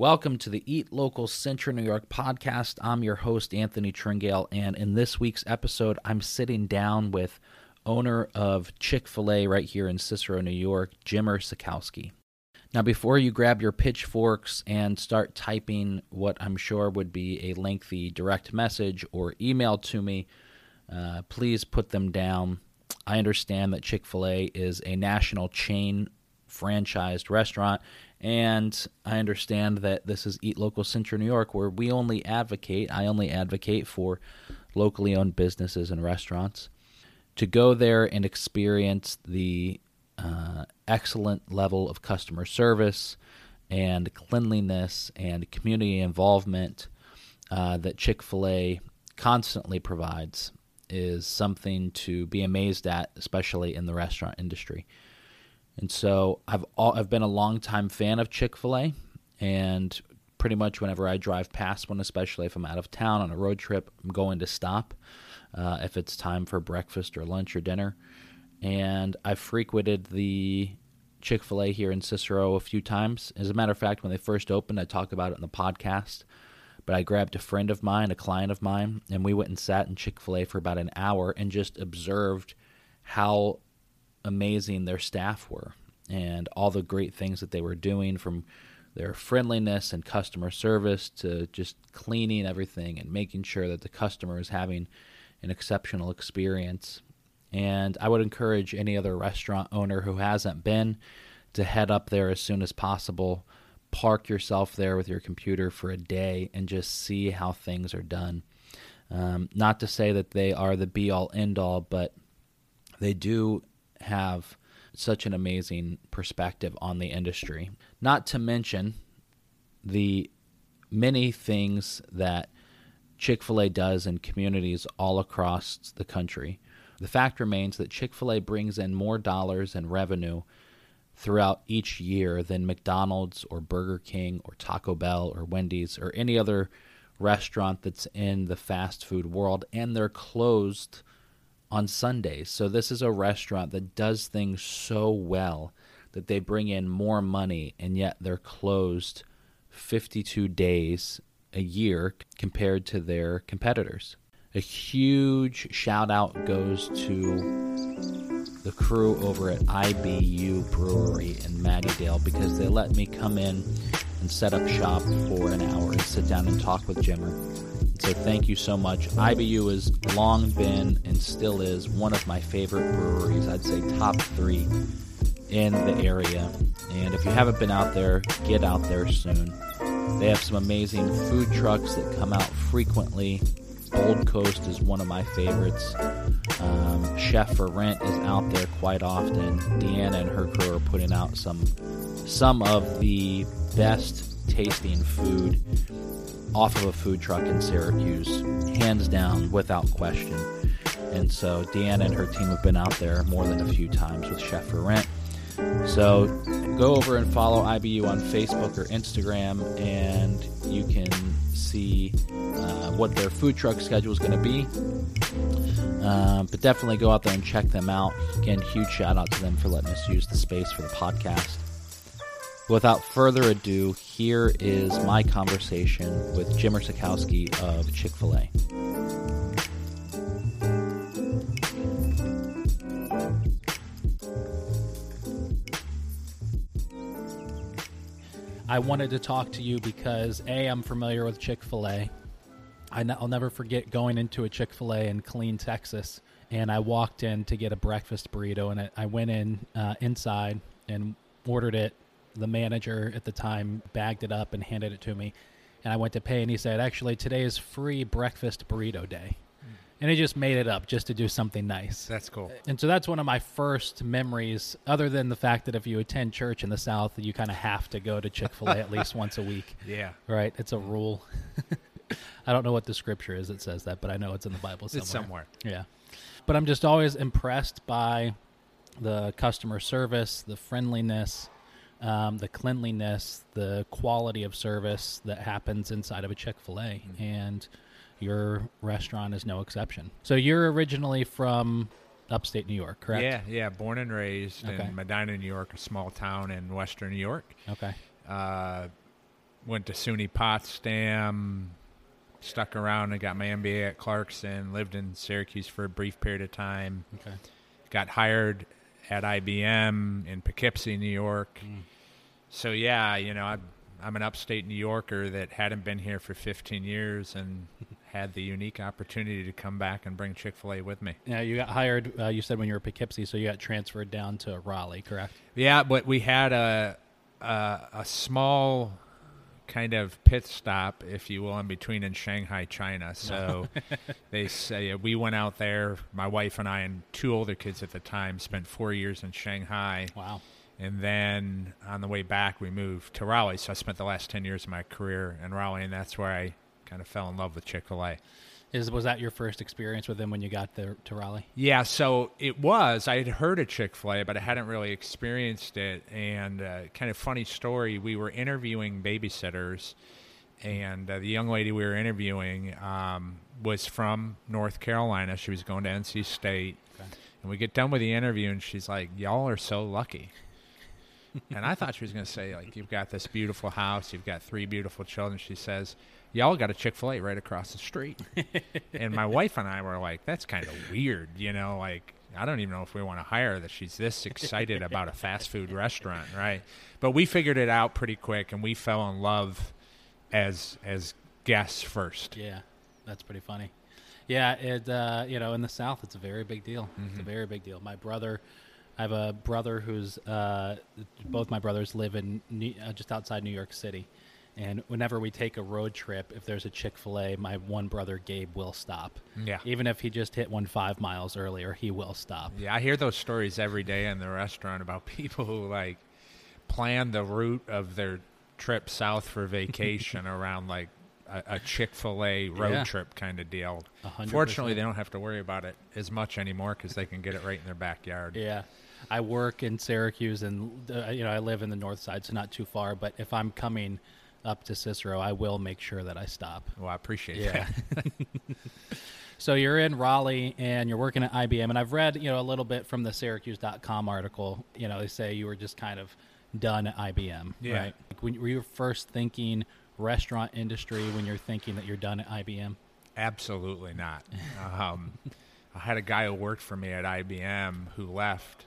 Welcome to the Eat Local Central New York podcast. I'm your host, Anthony Tringale, and in this week's episode, I'm sitting down with owner of Chick fil A right here in Cicero, New York, Jimmer Szatkowski. Now, before you grab your pitchforks and start typing what I'm sure would be a lengthy direct message or email to me, uh, please put them down. I understand that Chick fil A is a national chain franchised restaurant and I understand that this is Eat Local Central New York, where we only advocate, I only advocate for locally owned businesses and restaurants. To go there and experience the uh, excellent level of customer service and cleanliness and community involvement uh, that Chick fil A constantly provides is something to be amazed at, especially in the restaurant industry. And so I've all, I've been a longtime fan of Chick Fil A, and pretty much whenever I drive past one, especially if I'm out of town on a road trip, I'm going to stop uh, if it's time for breakfast or lunch or dinner. And I've frequented the Chick Fil A here in Cicero a few times. As a matter of fact, when they first opened, I talked about it in the podcast. But I grabbed a friend of mine, a client of mine, and we went and sat in Chick Fil A for about an hour and just observed how amazing their staff were and all the great things that they were doing from their friendliness and customer service to just cleaning everything and making sure that the customer is having an exceptional experience. And I would encourage any other restaurant owner who hasn't been to head up there as soon as possible. Park yourself there with your computer for a day and just see how things are done. Um, not to say that they are the be all end all, but they do have such an amazing perspective on the industry. Not to mention the many things that Chick fil A does in communities all across the country. The fact remains that Chick fil A brings in more dollars and revenue throughout each year than McDonald's or Burger King or Taco Bell or Wendy's or any other restaurant that's in the fast food world, and they're closed on Sundays. So this is a restaurant that does things so well that they bring in more money and yet they're closed 52 days a year compared to their competitors. A huge shout out goes to the crew over at IBU Brewery in Mattydale because they let me come in and set up shop for an hour and sit down and talk with Jimmer so thank you so much. IBU has long been and still is one of my favorite breweries. I'd say top three in the area. And if you haven't been out there, get out there soon. They have some amazing food trucks that come out frequently. Old Coast is one of my favorites. Um, Chef for Rent is out there quite often. Deanna and her crew are putting out some some of the best tasting food off of a food truck in Syracuse, hands down, without question. And so Deanna and her team have been out there more than a few times with Chef for Rent. So go over and follow IBU on Facebook or Instagram, and you can see uh, what their food truck schedule is going to be. Um, but definitely go out there and check them out. Again, huge shout out to them for letting us use the space for the podcast. Without further ado, here is my conversation with Jimmer Szatkowski of Chick fil A. I wanted to talk to you because A, I'm familiar with Chick fil A. I'll never forget going into a Chick fil A in Killeen, Texas, and I walked in to get a breakfast burrito, and I went in uh, inside and ordered it the manager at the time bagged it up and handed it to me. And I went to pay, and he said, "Actually, today is free breakfast burrito day." And he just made it up just to do something nice. That's cool. And so that's one of my first memories, other than the fact that if you attend church in the South, you kind of have to go to Chick fil A at least once a week. Yeah. Right? It's a rule. I don't know what the scripture is that says that, but I know it's in the Bible somewhere. It's somewhere. Yeah. But I'm just always impressed by the customer service, the friendliness, um, the cleanliness, the quality of service that happens inside of a Chick fil A. Mm-hmm. And your restaurant is no exception. So you're originally from upstate New York, correct? Yeah, yeah. Born and raised okay. in Medina, New York, a small town in western New York. Okay. Uh, went to SUNY Potsdam, stuck around and got my MBA at Clarkson, lived in Syracuse for a brief period of time, Okay. got hired at IBM in Poughkeepsie, New York. Mm. So yeah, you know, I'm, I'm an upstate New Yorker that hadn't been here for 15 years and had the unique opportunity to come back and bring Chick Fil A with me. Yeah, you got hired. Uh, you said when you were Poughkeepsie, so you got transferred down to Raleigh, correct? Yeah, but we had a a, a small kind of pit stop, if you will, in between in Shanghai, China. So they say uh, we went out there. My wife and I and two older kids at the time spent four years in Shanghai, Wow. and then on the way back we moved to Raleigh. So I spent the last ten years of my career in Raleigh, and that's where I kind of fell in love with Chick Fil A. Is was that your first experience with them when you got there to Raleigh? Yeah, so it was. I had heard of Chick fil A, but I hadn't really experienced it. And uh, kind of funny story we were interviewing babysitters, and uh, the young lady we were interviewing um, was from North Carolina. She was going to NC State. Okay. And we get done with the interview, and she's like, Y'all are so lucky. and I thought she was going to say, like, you've got this beautiful house, you've got three beautiful children. She says, Y'all got a Chick fil A right across the street. and my wife and I were like, that's kind of weird, you know, like, I don't even know if we want to hire her that she's this excited about a fast food restaurant, right? But we figured it out pretty quick, and we fell in love as as guests first. Yeah, that's pretty funny. Yeah, it uh, you know in the South it's a very big deal. It's a very big deal. My brother, I have a brother who's uh, both my brothers live in New, uh, just outside New York City, and whenever we take a road trip, if there's a Chick Fil A, my one brother Gabe will stop. Yeah. even if he just hit one five miles earlier, he will stop. Yeah, I hear those stories every day in the restaurant about people who like plan the route of their trip south for vacation around like a, a Chick Fil A road Yeah. trip kind of deal. A hundred Fortunately, they don't have to worry about it as much anymore because they can get it right in their backyard. Yeah. I work in Syracuse and uh, you know I live in the north side so not too far but if I'm coming up to Cicero I will make sure that I stop. Well, I appreciate Yeah. that. so you're in Raleigh and you're working at IBM and I've read, you know, a little bit from the syracuse.com article, you know, they say you were just kind of done at IBM, Yeah. right? Like, When were you first thinking restaurant industry when you're thinking that you're done at IBM? Absolutely not. Um, I had a guy who worked for me at IBM who left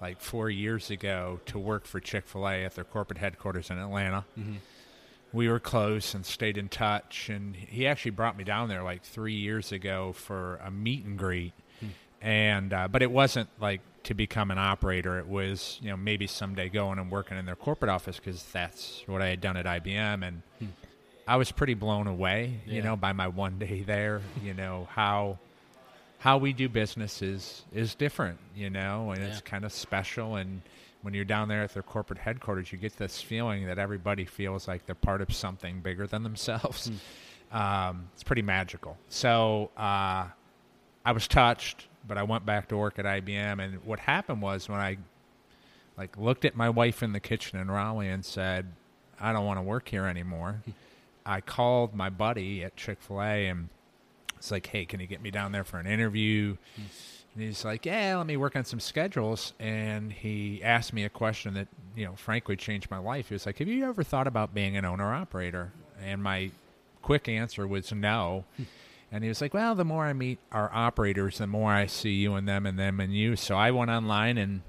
like four years ago to work for Chick fil A at their corporate headquarters in Atlanta. We were close and stayed in touch, and he actually brought me down there like three years ago for a meet and greet. And uh, but it wasn't like to become an operator. It was you know maybe someday going and working in their corporate office because that's what I had done at IBM, and I was pretty blown away, you know, by my one day there. You know how how we do business is is different, you know, and it's kind of special. And when you're down there at their corporate headquarters, you get this feeling that everybody feels like they're part of something bigger than themselves. Um, it's pretty magical. So uh, I was touched, but I went back to work at IBM. And what happened was when I like looked at my wife in the kitchen in Raleigh and said, "I don't want to work here anymore." I called my buddy at Chick Fil A and it's like, "Hey, can you get me down there for an interview?" And he's like, "Yeah, let me work on some schedules." And he asked me a question that you know, frankly, changed my life. He was like, "Have you ever thought about being an owner operator?" And my quick answer was no. And he was like, "Well, the more I meet our operators, the more I see you and them and them and you." So I went online and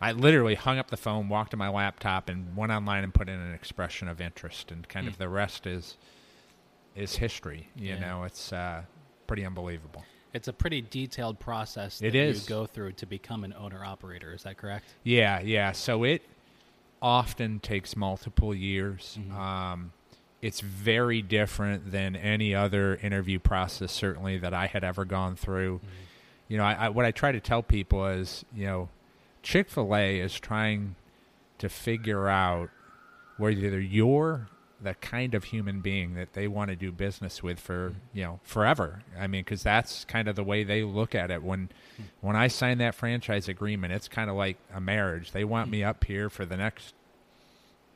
I literally hung up the phone, walked to my laptop, and went online and put in an expression of interest. And kind of the rest is is history. You Yeah. know, it's uh, pretty unbelievable. It's a pretty detailed process that It is. you go through to become an owner operator, is that correct? Yeah, yeah. So it often takes multiple years. Um, it's very different than any other interview process, certainly that I had ever gone through. You know, I, I, what I try to tell people is, you know, Chick Fil A is trying to figure out whether you're the kind of human being that they want to do business with for mm-hmm. you know forever. I mean, because that's kind of the way they look at it. When hmm. when I sign that franchise agreement, it's kind of like a marriage. They want me hmm. up here for the next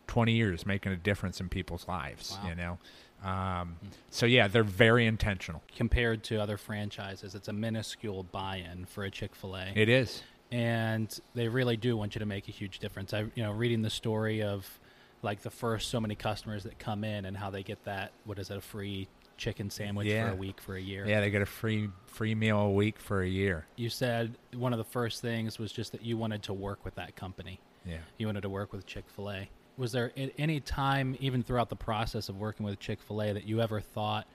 twenty years, making a difference in people's lives. Wow. You know, um, hmm. so yeah, they're very intentional. Compared to other franchises, it's a minuscule buy-in for a Chick-fil-A. It is. and they really do want you to make a huge difference. I, you know, reading the story of like the first so many customers that come in and how they get that what is it a free chicken sandwich Yeah. for a week for a year. Yeah, they get a free free meal a week for a year. You said one of the first things was just that you wanted to work with that company. Yeah. You wanted to work with Chick Fil A. Was there at any time, even throughout the process of working with Chick Fil A, that you ever thought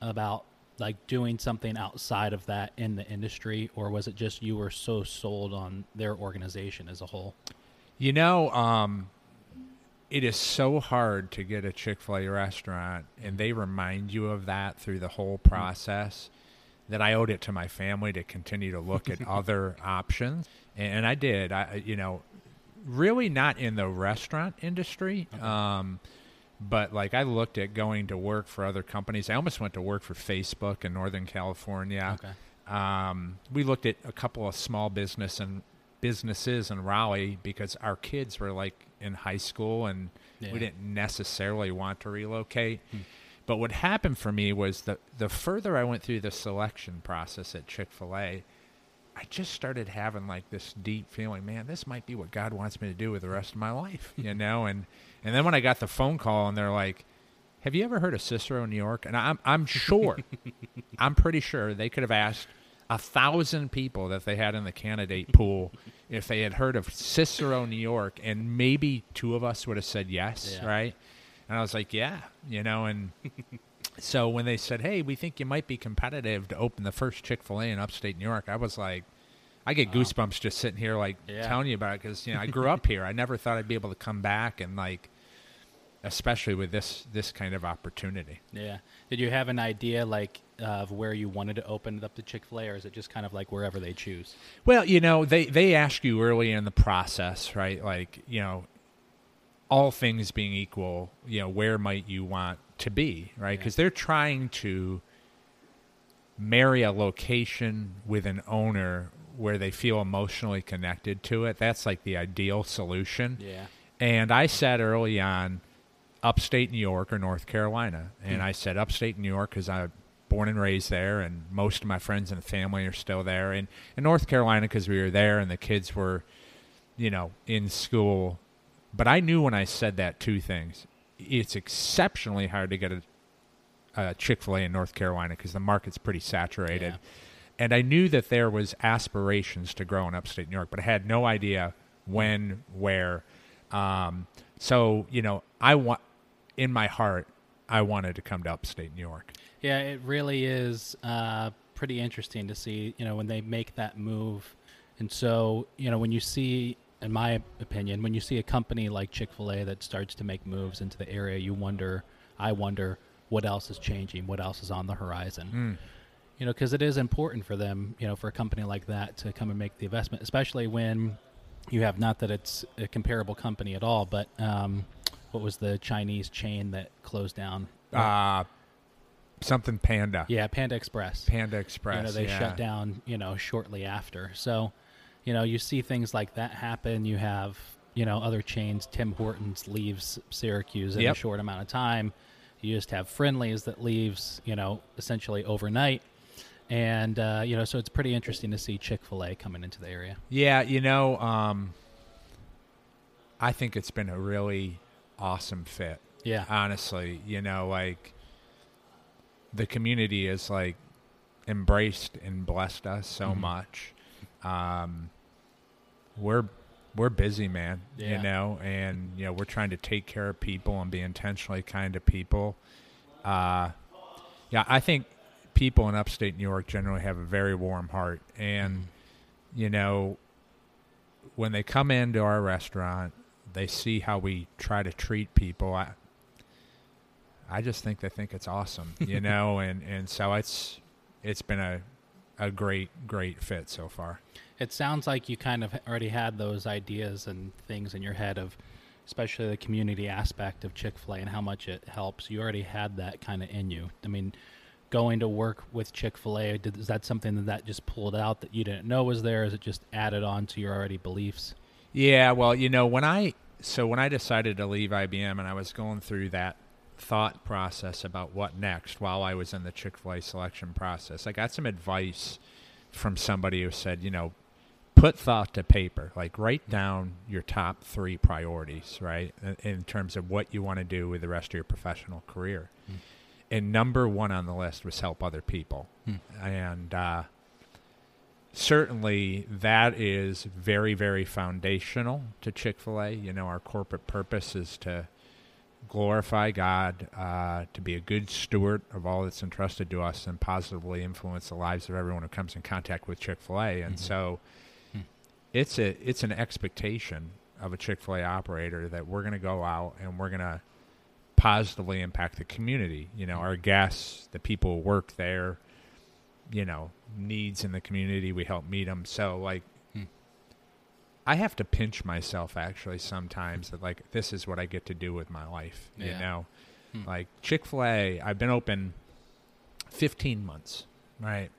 about like doing something outside of that in the industry, or was it just you were so sold on their organization as a whole? You know, um, it is so hard to get a Chick fil A restaurant, and they remind you of that through the whole process that I owed it to my family to continue to look at other options. And I did. I, you know, really not in the restaurant industry. Um, but like I looked at going to work for other companies. I almost went to work for Facebook in Northern California. Okay. Um, we looked at a couple of small business and businesses in Raleigh because our kids were like in high school and Yeah. we didn't necessarily want to relocate. Hmm. But what happened for me was the the further I went through the selection process at Chick Fil A, I just started having like this deep feeling, man, this might be what God wants me to do with the rest of my life, you know. And and then when I got the phone call and they're like, "Have you ever heard of Cicero, New York?" And I'm I'm sure, I'm pretty sure they could have asked a thousand people that they had in the candidate pool if they had heard of Cicero, New York, and maybe two of us would have said yes, Yeah. right? And I was like, yeah, you know, and so when they said, "Hey, we think you might be competitive to open the first Chick Fil A in upstate New York," I was like, I get goosebumps just sitting here, like Yeah. telling you about it, because you know I grew up here. I never thought I'd be able to come back and like, especially with this this kind of opportunity. Yeah. Did you have an idea like of where you wanted to open it up to Chick Fil A, or is it just kind of like wherever they choose? Well, you know, they they ask you early in the process, right? Like, you know, all things being equal, you know, where might you want to be, right? Yeah. Because they're trying to marry a location with an owner where they feel emotionally connected to it. That's like the ideal solution. Yeah. And I said early on, upstate New York or North Carolina. And I said upstate New York because I'm born and raised there, and most of my friends and family are still there. And, and North Carolina because we were there and the kids were, you know, in school. But I knew when I said that two things. It's exceptionally hard to get a, a Chick fil A in North Carolina because the market's pretty saturated. Yeah. And I knew that there was aspirations to grow in upstate New York, but I had no idea when, where. Um, so you know, I want in my heart, I wanted to come to upstate New York. Yeah, it really is uh, pretty interesting to see, you know, when they make that move. And so, you know, when you see, in my opinion, when you see a company like Chick fil A that starts to make moves into the area, you wonder, I wonder, what else is changing? What else is on the horizon? You know, because it is important for them, you know, for a company like that to come and make the investment, especially when you have not that it's a comparable company at all, but um, what was the Chinese chain that closed down? Uh, something Panda, yeah, Panda Express. Panda Express. you know they yeah. shut down you know shortly after so you know you see things like that happen you have you know other chains tim hortons leaves syracuse in a short amount of time you just have friendlies that leaves you know essentially overnight and uh, you know so it's pretty interesting to see chick-fil-a coming into the area Yeah, you know, um, I think it's been a really awesome fit. yeah honestly you know like the community is like embraced and blessed us so Mhm. much um we're we're busy man Yeah. you know and you know we're trying to take care of people and be intentionally kind to people uh yeah i think people in upstate new york generally have a very warm heart and you know when they come into our restaurant they see how we try to treat people i i just think they think it's awesome you know and and so it's it's been a a great great fit so far. It sounds like you kind of already had those ideas and things in your head of especially the community aspect of chick-fil-a and how much it helps. You already had that kind of in you. I mean going to work with chick-fil-a did, is that something that that just pulled out that you didn't know was there? Is it just added on to your already beliefs? Yeah, well, you know, when I so when I decided to leave IBM and I was going through that thought process about what next while I was in the Chick-fil-A selection process, I got some advice from somebody who said, you know, put thought to paper. Like write down your top three priorities, right, in, in terms of what you want to do with the rest of your professional career. Mm. And number one on the list was help other people, Mm. and uh, certainly that is very, very foundational to Chick Fil A. You know, our corporate purpose is to glorify God, uh, to be a good steward of all that's entrusted to us, and positively influence the lives of everyone who comes in contact with Chick Fil A. And Mhm. so, Hmm. it's a it's an expectation of a Chick Fil A operator that we're going to go out and we're going to positively impact the community. You know, our guests, the people who work there, you know, needs in the community. We help meet them. So, like. Hmm. I have to pinch myself actually sometimes that like this is what I get to do with my life. You know, Hmm. like Chick Fil A. I've been open fifteen months. Right.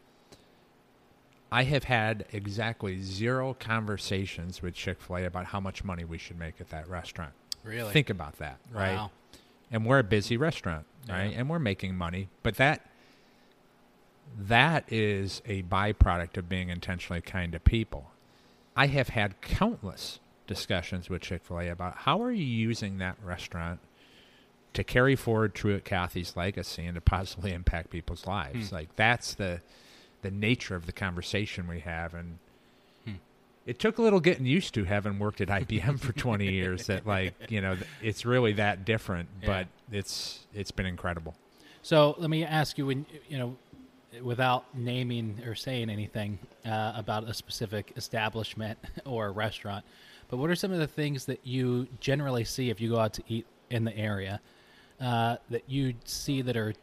I have had exactly zero conversations with Chick Fil A about how much money we should make at that restaurant. Really? Think about that, right? Wow. and we're a busy restaurant, right? Yeah. And we're making money, but that that is a byproduct of being intentionally kind to people. I have had countless discussions with Chick-fil-A about how are you using that restaurant to carry forward Truett Cathy's legacy and to positively impact people's lives. Hmm. Like that's the the nature of the conversation we have and Hmm. it took a little getting used to having worked at IBM for 20 years that like, you know, it's really that different, Yeah. but it's it's been incredible. So let me ask you, when you know, without naming or saying anything uh, about a specific establishment or restaurant, but what are some of the things that you generally see if you go out to eat in the area uh, that you see that are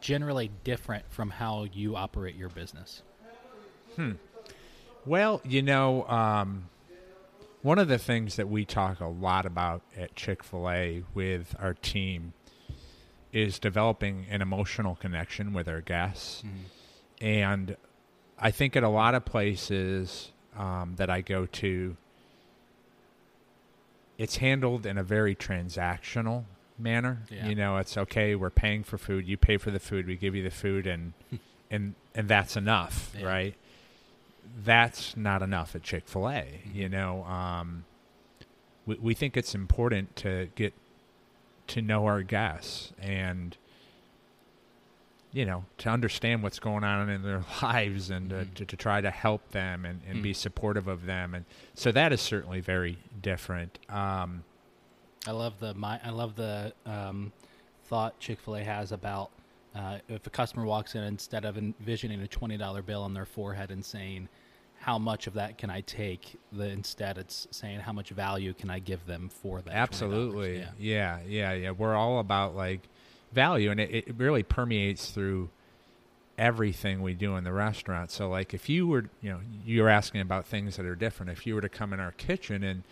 generally different from how you operate your business? Hmm. Well, you know, um, one of the things that we talk a lot about at Chick fil A with our team is developing an emotional connection with our guests. And I think at a lot of places um, that I go to, it's handled in a very transactional manner. Yeah. You know, it's okay. We're paying for food. You pay for the food. We give you the food, and and and that's enough, Yeah. right? That's not enough at Chick Fil A. You know, um, we we think it's important to get to know our guests and you know to understand what's going on in their lives and to- Mhm. to, to try to help them and, and be Mm. supportive of them and so that is certainly very different um, I love the my I love the um, thought Chick Fil A has about uh, if a customer walks in instead of envisioning a twenty dollar bill on their forehead and saying how much of that can I take, the instead it's saying how much value can I give them for that. $20. absolutely Yeah. yeah yeah yeah we're all about like value and it, it really permeates through everything we do in the restaurant so like if you were you know you're asking about things that are different if you were to come in our kitchen and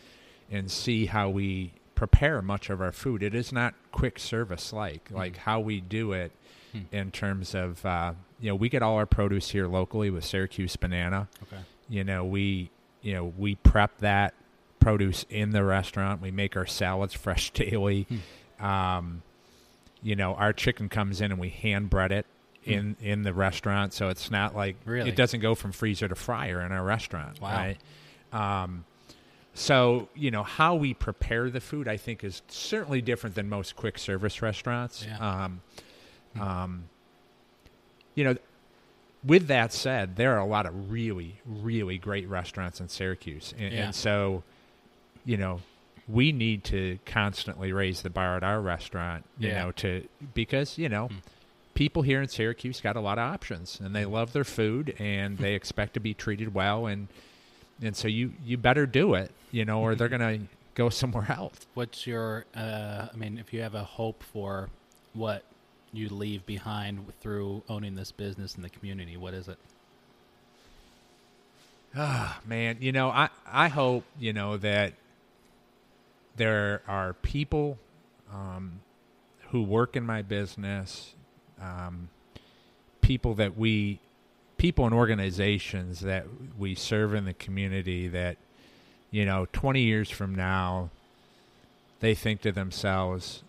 and see how we prepare much of our food it is not quick service like like how we do it Hmm. in terms of uh, you know we get all our produce here locally with Syracuse banana Okay. You know we you know we prep that produce in the restaurant. We make our salads fresh daily. Um, you know our chicken comes in and we hand bread it in in the restaurant. So it's not like Really? it doesn't go from freezer to fryer in our restaurant Wow. right? Um, so you know how we prepare the food i think is certainly different than most quick service restaurants. Yeah. um, um, you know with that said, there are a lot of really, really great restaurants in Syracuse, and, Yeah. and so, you know, we need to constantly raise the bar at our restaurant. You Yeah. know, to because you know, Hmm. people here in Syracuse got a lot of options, and they love their food, and Hmm. they expect to be treated well, and and so you you better do it, you know, or they're gonna go somewhere else. What's your? Uh, I mean, if you have a hope for what you leave behind through owning this business in the community, what is it? Ah, man, you know, I I hope you know that there are people um, who work in my business, um, people that we, people and organizations that we serve in the community that, you know, twenty years from now, they think to themselves,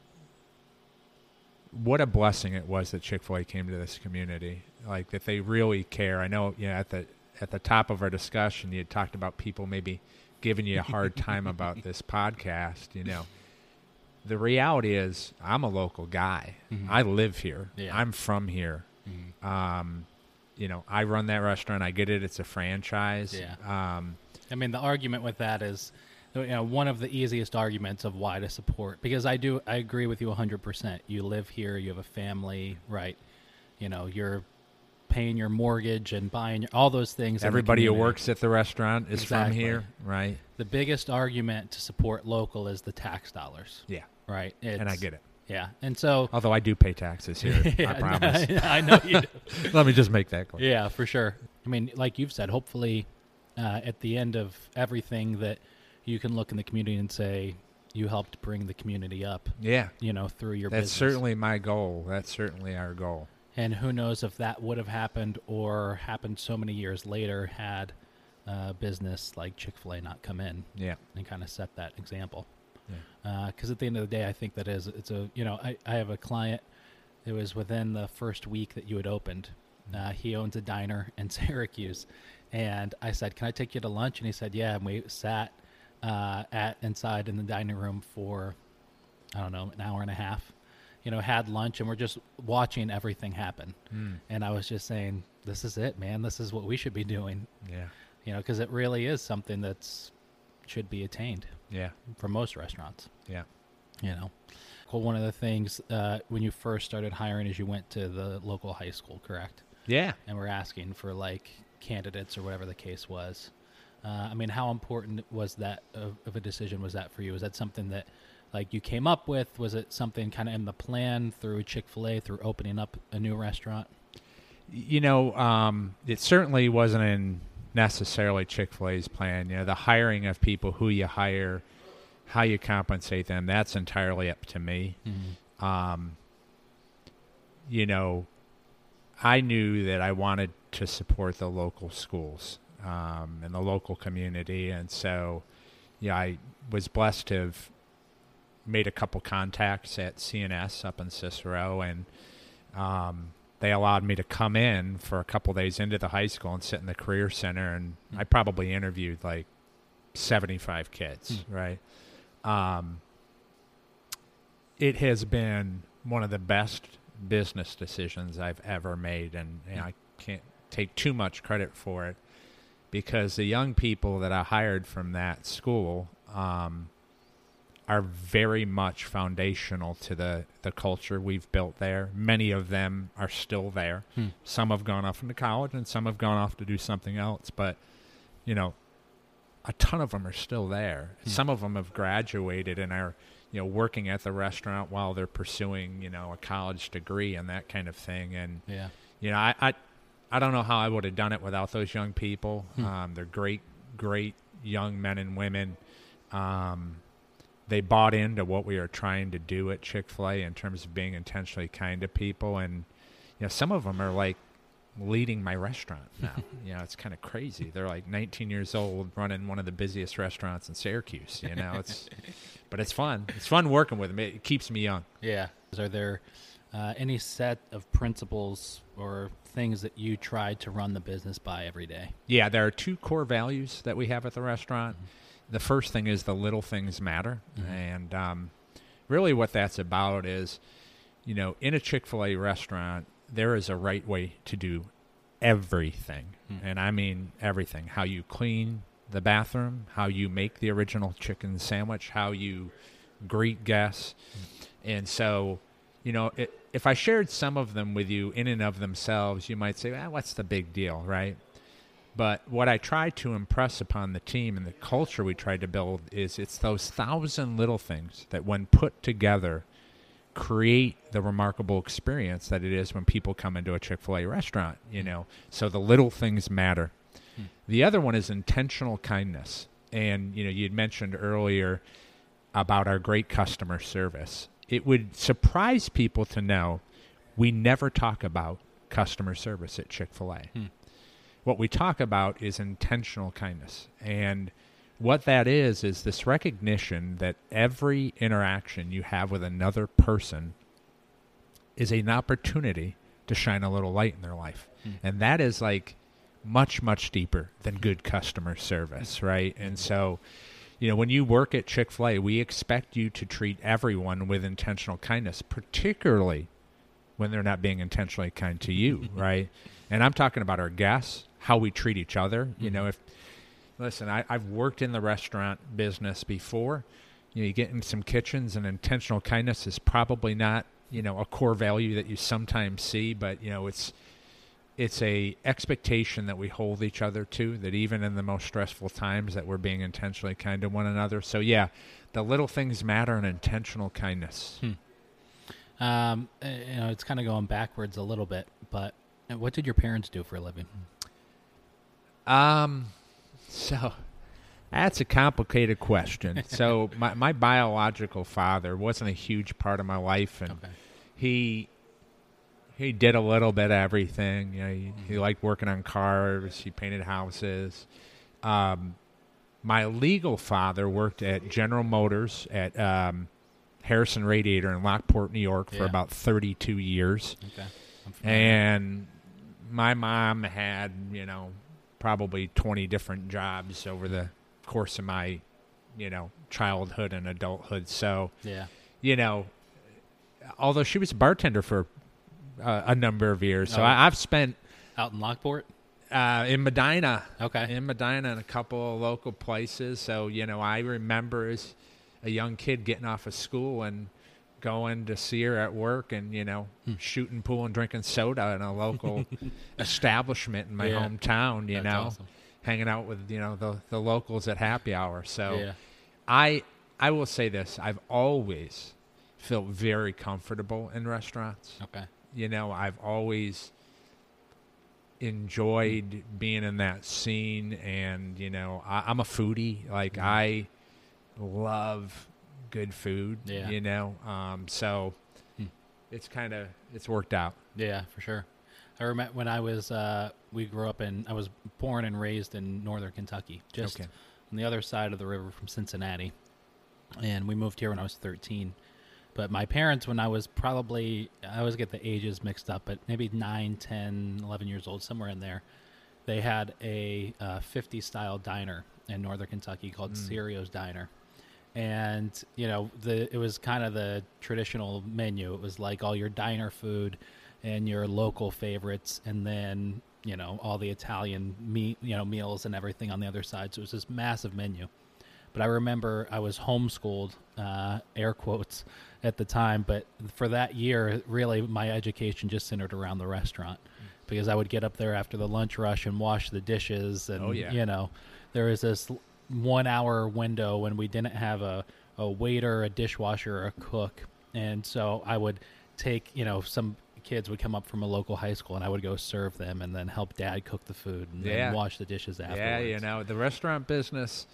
what a blessing it was that Chick Fil A came to this community. Like that they really care. I know, you know, at the at the top of our discussion, you had talked about people maybe giving you a hard time about this podcast. You know, the reality is, I'm a local guy. Mhm. I live here. Yeah. I'm from here. Mhm. Um, you know, I run that restaurant. I get it. It's a franchise. Yeah. Um, I mean, the argument with that is, you know, one of the easiest arguments of why to support because I do I agree with you 100%. You live here, you have a family, right? You know, you're paying your mortgage and buying your, all those things. everybody who works at the restaurant is from here, right? The biggest argument to support local is the tax dollars, Yeah. right? and I get it. Yeah, and so Although I do pay taxes here. I Yeah, promise. I know you do. Let me just make that clear. Yeah, for sure. I mean, like you've said, hopefully, uh, at the end of everything, that you can look in the community and say you helped bring the community up. Yeah. You know, through your That's business. certainly my goal. That's certainly our goal. And who knows if that would have happened or happened so many years later had uh, business like Chick Fil A not come in Yeah. and kind of set that example. Yeah. Because at the end of the day, I think that is it's a you know I, I have a client. It was within the first week that you had opened. Mm-hmm. Uh, he owns a diner in Syracuse, and I said, "Can I take you to lunch?" And he said, "Yeah." And we sat uh, at inside in the dining room for I don't know an hour and a half. You know, had lunch, and we're just watching everything happen. Mm. And I was just saying, "This is it, man. This is what we should be doing." Yeah. You know, because it really is something that's should be attained Yeah. for most restaurants Yeah. you know well one of the things uh, when you first started hiring is you went to the local high school correct Yeah. and we're asking for like candidates or whatever the case was uh, i mean how important was that of, of a decision was that for you? Was that something that like you came up with? Was it something kind of in the plan through chick-fil-a through opening up a new restaurant? You know, um, it certainly wasn't in necessarily Chick fil A's plan. You know, the hiring of people, who you hire, how you compensate them, that's entirely up to me. Um, you know, I knew that I wanted to support the local schools um, and the local community, and so yeah, I was blessed to have made a couple contacts at CNS up in Cicero, and um, they allowed me to come in for a couple days into the high school and sit in the career center, and I probably interviewed like seventy-five kids, right? Um, it has been one of the best business decisions I've ever made, and, and I can't take too much credit for it because the young people that I hired from that school um, are very much foundational to the, the culture we've built there. Many of them are still there. Hmm. Some have gone off into college, and some have gone off to do something else. But you know, a ton of them are still there. Hmm. Some of them have graduated and are, you know, working at the restaurant while they're pursuing, you know, a college degree and that kind of thing. And yeah you know, I I, I don't know how I would have done it without those young people. Hmm. Um, they're great, great young men and women. Um, they bought into what we are trying to do at Chick Fil A in terms of being intentionally kind to people, and you know, some of them are like leading my restaurant now. you know, it's kind of crazy. They're like 19 years old, running one of the busiest restaurants in Syracuse. You know, it's but it's fun. It's fun working with them. It keeps me young. Yeah. Are there uh, any set of principles or things that you try to run the business by every day? Yeah, there are two core values that we have at the restaurant. The first thing is the little things matter, Mhm. and um, really what that's about is, you know, in a Chick Fil A restaurant, there is a right way to do everything, Hmm. and I mean everything. How you clean the bathroom, how you make the original chicken sandwich, how you greet guests, and so you know, it, if I shared some of them with you in and of themselves, you might say, ah, what's the big deal, right? But what I try to impress upon the team and the culture we try to build is it's those thousand little things that, when put together, create the remarkable experience that it is when people come into a Chick fil A restaurant, you know. So the little things matter. Hmm. The other one is intentional kindness. And, you know, you had mentioned earlier about our great customer service. It would surprise people to know we never talk about customer service at Chick fil A. Hmm. What we talk about is intentional kindness. And what that is, is this recognition that every interaction you have with another person is an opportunity to shine a little light in their life. Hmm. And that is like much much deeper than good customer service, right? And so, you know, when you work at Chick Fil A, we expect you to treat everyone with intentional kindness, particularly when they're not being intentionally kind to you, right? And I'm talking about our guests, how we treat each other. You know, mm-hmm. if listen, I, I've worked in the restaurant business before. You know, you get in some kitchens, and intentional kindness is probably not you know a core value that you sometimes see, but you know it's it's a expectation that we hold each other to that even in the most stressful times that we're being intentionally kind to one another so yeah the little things matter and intentional kindness Um, uh, you know, it's kind of going backwards a little bit, but uh, what did your parents do for a living? Um, so that's a complicated question. so my my biological father wasn't a huge part of my life, and Okay. he he did a little bit of everything. You know, he, he liked working on cars. He painted houses. Um, my legal father worked at General Motors at um, Harrison Radiator in Lockport, New York, for Yeah. about thirty-two years. Okay. And my mom had, you know, probably 20 different jobs over the course of my, you know, childhood and adulthood. So, yeah. you know, although she was a bartender for uh, a number of years. So Oh. I, I've spent Out in Lockport. uh, in Medina, Okay. in Medina and a couple of local places. So, you know, I remember as a young kid getting off of school and going to see her at work and, you know, Hmm. shooting pool and drinking soda in a local establishment in my Yeah. hometown, you That's know, awesome. hanging out with, you know, the, the locals at happy hour. So Yeah. I, I will say this I've always felt very comfortable in restaurants Okay. You know i've always enjoyed being in that scene and you know I, i'm a foodie like Mhm. i love good food Yeah. you know um so Hmm. it's kind of it's worked out Yeah, for sure. I remember when I was uh, we grew up in I was born and raised in northern Kentucky, just Okay. on the other side of the river from Cincinnati. And we moved here when I was 13. But my parents when I was probably I always get the ages mixed up, but maybe 9, 10, 11 years old somewhere in there. They had a uh, 50 style diner in northern Kentucky called Mm. Serio's Diner. And, you know, the it was kind of the traditional menu. It was like all your diner food and your local favorites and then you know all the italian meat you know meals and everything on the other side so it was this massive menu but i remember i was homeschooled uh, air quotes at the time but for that year really my education just centered around the restaurant because i would get up there after the lunch rush and wash the dishes and Oh, yeah. you know there was this one hour window when we didn't have a, a waiter a dishwasher or a cook and so i would take you know some kids would come up from a local high school and i would go serve them and then help dad cook the food and Yeah. then wash the dishes afterwards yeah you know the restaurant business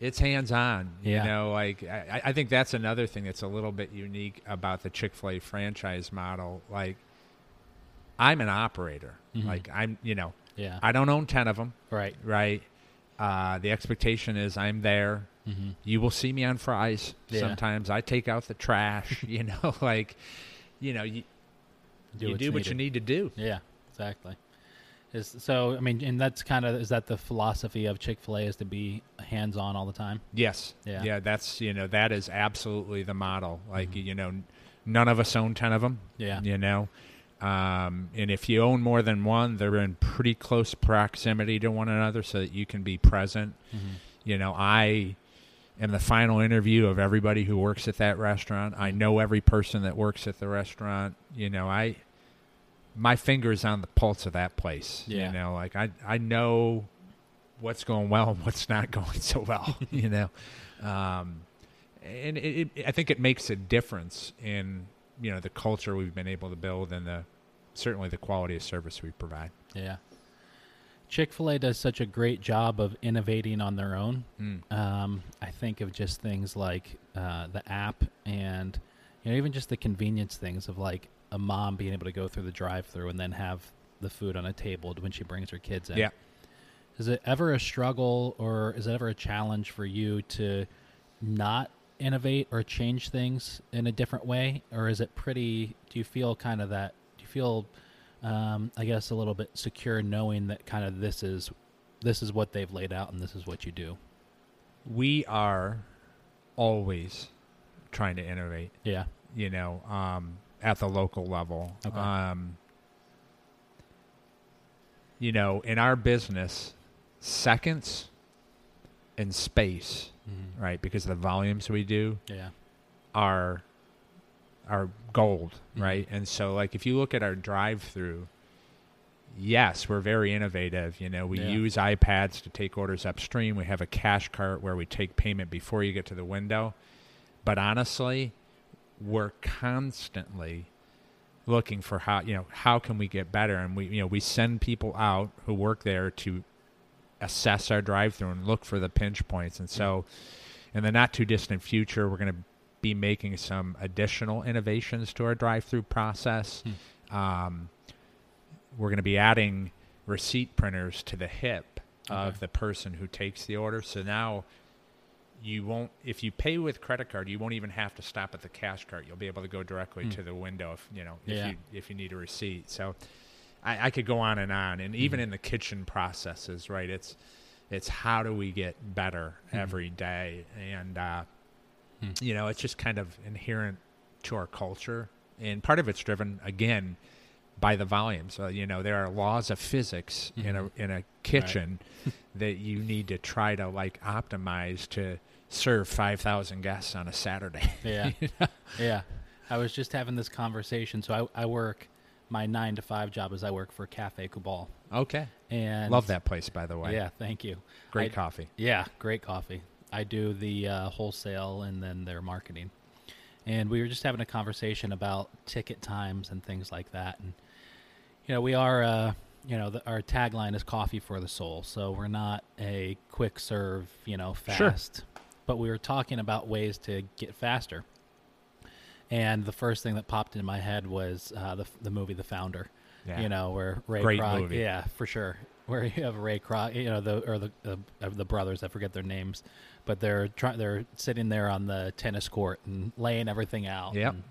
it's hands on Yeah. you know like I, I think that's another thing that's a little bit unique about the chick-fil-a franchise model like i'm an operator. Mhm. like i'm you know yeah. I don't own 10 of them right. right? Uh, the expectation is i'm there. Mm-hmm. you will see me on fries Yeah. sometimes. I take out the trash you know like you know you do you do what you need to do. Yeah exactly is so i mean and that's kind of is that the philosophy of chick-fil-a is to be hands-on all the time Yes. Yeah. Yeah. That's you know that is absolutely the model. Like Mhm. you know, none of us own ten of them. yeah You know, um, and if you own more than one, they're in pretty close proximity to one another, so that you can be present. mm-hmm. You know, I am the final interview of everybody who works at that restaurant. I know every person that works at the restaurant. You know, I my fingers on the pulse of that place. Yeah. You know, like I I know what's going well and what's not going so well. you know, um, and it, it, I think it makes a difference in you know the culture we've been able to build and the certainly the quality of service we provide. yeah chick-fil-a does such a great job of innovating on their own Mm. Um, I think of just things like uh, the app and you know even just the convenience things of like a mom being able to go through the drive-through and then have the food on a table when she brings her kids in. Yeah. Is it ever a struggle or is it ever a challenge for you to not innovate or change things in a different way or is it pretty do you feel kind of that do you feel um, I guess, a little bit secure, knowing that kind of this is this is what they've laid out and this is what you do. We are always trying to innovate. Yeah. You know, um, at the local level. Okay. Um, you know, in our business, seconds and space, Mhm. right? Because of the volumes we do, Yeah. are are gold, Mhm. right? And so like if you look at our drive-through, yes, we're very innovative, you know. We Yeah. use iPads to take orders upstream. We have a cash cart where we take payment before you get to the window. But honestly, we're constantly looking for how, you know, how can we get better and we you know, we send people out who work there to assess our drive-through and look for the pinch points. And so in the not too distant future, we're going to be making some additional innovations to our drive-through process. Um, we're going to be adding receipt printers to the hip of the person who takes the order. So now you won't, if you pay with credit card, you won't even have to stop at the cash cart. You'll be able to go directly Hmm. to the window if you know if Yeah. you if you need a receipt. So I, I could go on and on, and even in the kitchen processes, right? It's it's how do we get better every day, and uh, Hmm. you know, it's just kind of inherent to our culture, and part of it's driven again by the volume. So you know, there are laws of physics in a in a kitchen that you need to try to like optimize to serve five thousand guests on a Saturday. Yeah. yeah. I was just having this conversation. So I, I work my nine to five job is I work for Cafe Kubal. okay, And love that place by the way. Yeah, thank you. great I- coffee. Yeah, great coffee. I do the uh, wholesale and then their marketing. And we were just having a conversation about ticket times and things like that. And, you know, we are, uh, you know, the, our tagline is coffee for the soul. So we're not a quick serve, you know, fast. Sure. But we were talking about ways to get faster. And the first thing that popped in my head was uh, the, the movie The Founder Yeah. you know, where Ray Great Kroc, movie. yeah, for sure. Where you have Ray Kroc, you know, the or the uh, the brothers, I forget their names, but they're trying, they're sitting there on the tennis court and laying everything out. Yep. and,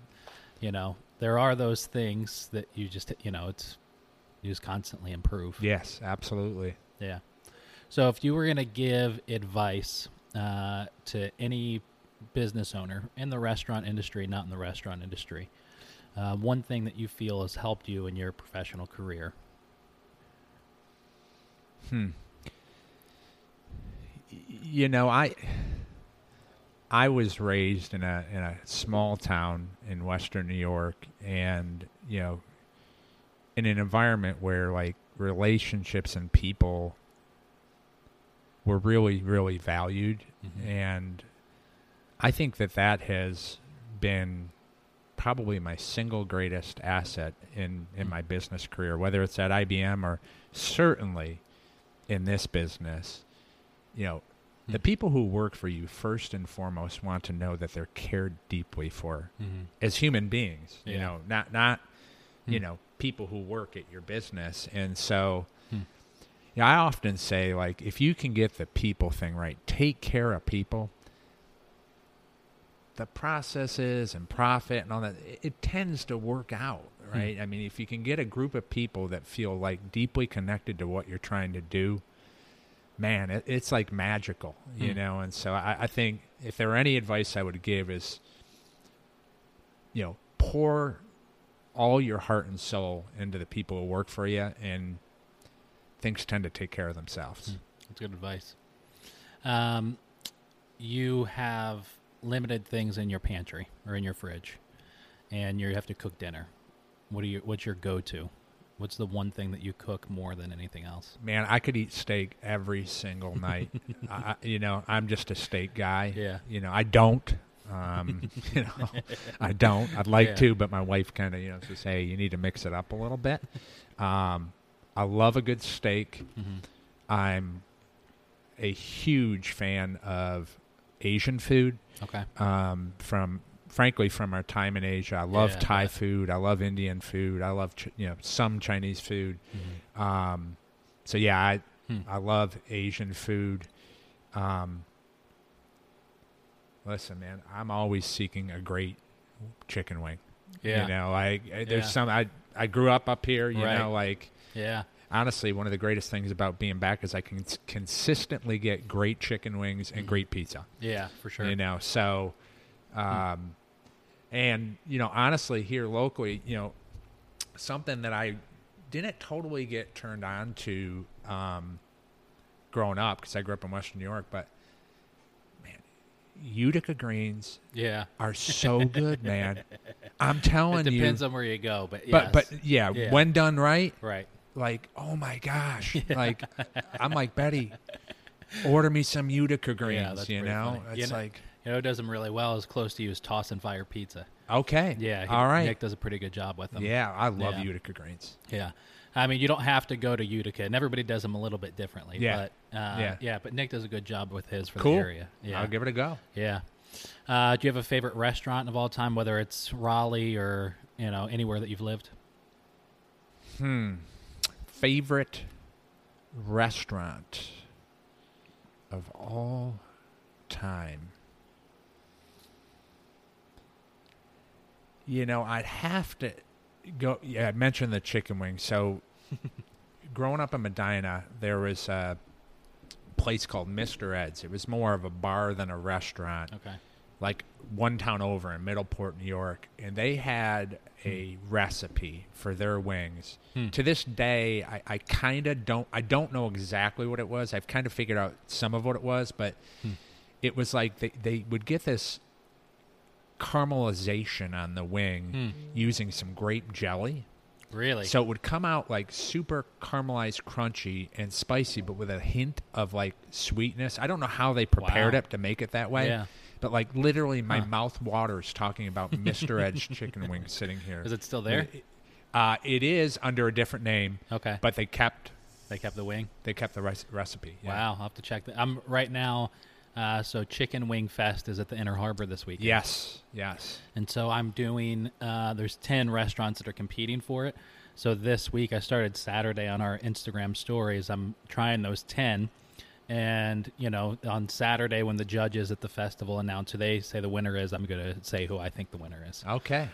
you know, there are those things that you just, you know, it's just constantly improve. Yes, absolutely. Yeah. So if you were going to give advice uh, to any business owner in the restaurant industry, not in the restaurant industry, uh, one thing that you feel has helped you in your professional career. Hmm. You know, I I was raised in a in a small town in western New York and, you know, in an environment where like relationships and people were really really valued Mhm. and I think that that has been probably my single greatest asset in in my business career whether it's at IBM or certainly in this business you know the Mm. people who work for you first and foremost want to know that they're cared deeply for Mm-hmm. as human beings you know not not you Hmm. know people who work at your business and so Hmm. you know, I often say like if you can get the people thing right take care of people the processes and profit and all that it, it tends to work out right i mean if you can get a group of people that feel like deeply connected to what you're trying to do man it, it's like magical you Hmm. know and so I, I think if there were any advice i would give is you know pour all your heart and soul into the people who work for you and things tend to take care of themselves Hmm. That's good advice. Um, you have limited things in your pantry or in your fridge, and you have to cook dinner. What are your What's your go to? What's the one thing that you cook more than anything else? man i could eat steak every single night I- you know i'm just a steak guy Yeah. you know i don't um, you know i don't i'd like Yeah. to but my wife kind of you know says hey you need to mix it up a little bit um, i love a good steak Mm-hmm. i'm a huge fan of asian food Okay. um, from frankly from our time in Asia. I love Yeah, Thai bet. food. I love Indian food. I love ch- you know some Chinese food. Mhm. Um, so yeah, I Hmm. I love Asian food. Um, listen, man, I'm always seeking a great chicken wing. Yeah. You know, I, I there's Yeah. some I I grew up up here. You Right. know, like Yeah. honestly, one of the greatest things about being back is I can consistently get great chicken wings and great pizza. Yeah, for sure. You know, so, um, and you know, honestly, here locally, you know, something that I didn't totally get turned on to um, growing up because I grew up in Western New York, but Utica greens Yeah. are so good, man. I'm telling It you. depends on where you go, but but yes. but yeah, Yeah. when done right, right. like oh my gosh, like I'm like Betty, order me some Utica greens. that's you know, funny. it's You know- like You know, who does them really well. As close to you as Toss and Fire Pizza. okay, Yeah. he- all right, Nick does a pretty good job with them. yeah, I love Yeah. Utica greens. Yeah. I mean, you don't have to go to Utica, and everybody does them a little bit differently. Yeah. But, uh, Yeah. yeah. But Nick does a good job with his for Cool. the area. Yeah. I'll give it a go. Yeah. Uh, do you have a favorite restaurant of all time, whether it's Raleigh or you know anywhere that you've lived? Hmm. Favorite restaurant of all time. You know, I'd have to go. Yeah, I mentioned the chicken wings. So, growing up in Medina, there was a place called Mr. Ed's. It was more of a bar than a restaurant Okay. like one town over in Middleport, New York, and they had a recipe for their wings. Hmm. To this day, I, I kind of don't I don't know exactly what it was. I've kind of figured out some of what it was, but Hmm. it was like they, they would get this caramelization on the wing Hmm. using some grape jelly. Really? So it would come out like super caramelized, crunchy, and spicy, but with a hint of like sweetness. I don't know how they prepared Wow. it to make it that way. Yeah. But like literally, my Huh. mouth waters talking about Mr. Ed's chicken wings sitting here. Is it still there? Uh, it is under a different name, Okay. but they kept they kept the wing. they kept the rec- recipe. yeah. Wow. I'll have to check that. I'm right now. Uh, so Chicken Wing Fest is at the Inner Harbor this weekend. Yes. Yes. And so I'm doing. Uh, there's ten restaurants that are competing for it. So this week I started Saturday on our Instagram stories. I'm trying those ten, and you know on Saturday when the judges at the festival announce who they say the winner is, I'm going to say who I think the winner is. Okay.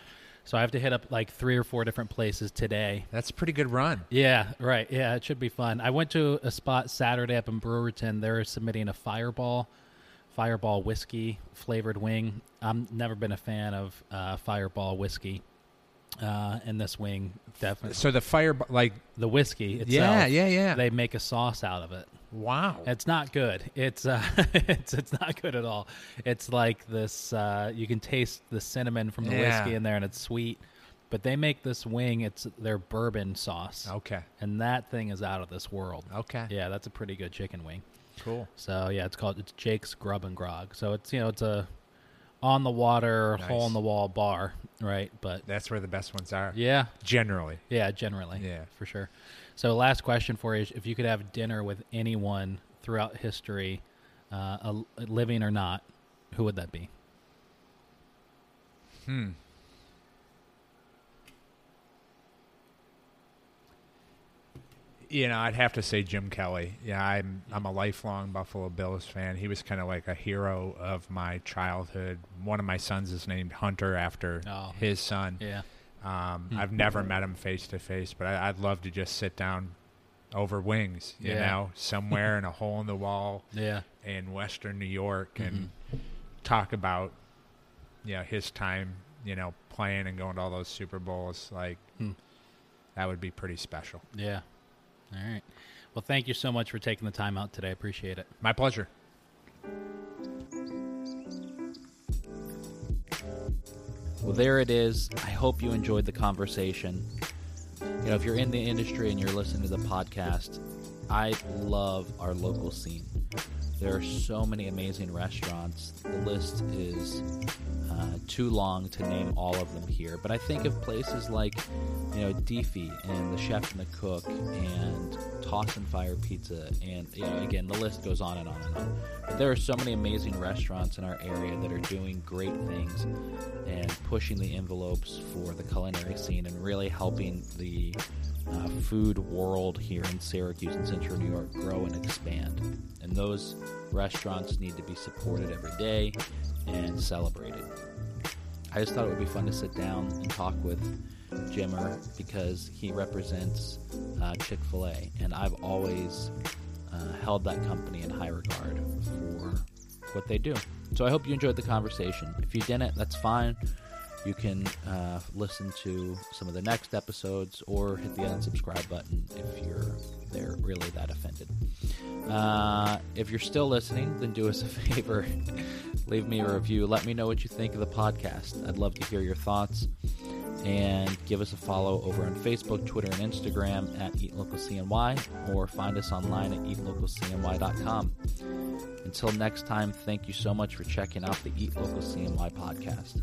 So I have to hit up like three or four different places today. That's a pretty good run. Yeah, right. Yeah, it should be fun. I went to a spot Saturday up in Brewerton. They're submitting a Fireball, Fireball whiskey flavored wing. I'm never been a fan of uh, Fireball whiskey. Uh, and this wing definitely So the fire, like, the whiskey itself. yeah, yeah, yeah. They make a sauce out of it. wow. It's not good. It's uh, it's it's not good at all. It's like this. Uh, you can taste the cinnamon from the Yeah. whiskey in there, and it's sweet. But they make this wing. It's their bourbon sauce, Okay. and that thing is out of this world. Okay. Yeah, that's a pretty good chicken wing. Cool. So yeah, it's called it's Jake's Grub and Grog. So it's you know it's a on the water, Nice. hole in the wall bar, right? But That's where the best ones are. yeah, Generally. yeah, generally. Yeah. For sure. So last question for you is if you could have dinner with anyone throughout history, uh, a, living or not, who would that be? Hmm. You know, I'd have to say Jim Kelly. Yeah, I'm I'm a lifelong Buffalo Bills fan. He was kind of like a hero of my childhood. One of my sons is named Hunter after Oh. his son. Yeah. Um, Hmm. I've never met him face to face, but I, I'd love to just sit down over wings, you Yeah. know, somewhere in a hole in the wall Yeah. in Western New York and Mm-hmm. talk about, you know, his time, you know, playing and going to all those Super Bowls. Like, Hmm. that would be pretty special. Yeah. All right. Well, thank you so much for taking the time out today. I appreciate it. My pleasure. Well, there it is. I hope you enjoyed the conversation. You know, if you're in the industry and you're listening to the podcast, I love our local scene. There are so many amazing restaurants. The list is uh, too long to name all of them here. But I think of places like, you know, Deefy and the Chef and the Cook and Toss and Fire Pizza, and you know, again, the list goes on and on and on. But there are so many amazing restaurants in our area that are doing great things and pushing the envelopes for the culinary scene and really helping the uh, food world here in Syracuse and Central New York grow and expand. And those restaurants need to be supported every day and celebrated. I just thought it would be fun to sit down and talk with Jimmer because he represents uh, Chick Fil A, and I've always uh, held that company in high regard for what they do. So I hope you enjoyed the conversation. If you didn't, that's fine. You can uh, listen to some of the next episodes or hit the unsubscribe button if you're they're really that offended. Uh, if you're still listening, then do us a favor. Leave me a review. Let me know what you think of the podcast. I'd love to hear your thoughts. And give us a follow over on Facebook, Twitter, and Instagram at EatLocalCNY or find us online at eatlocalcny.com. Until next time, thank you so much for checking out the Eat Local CNY podcast.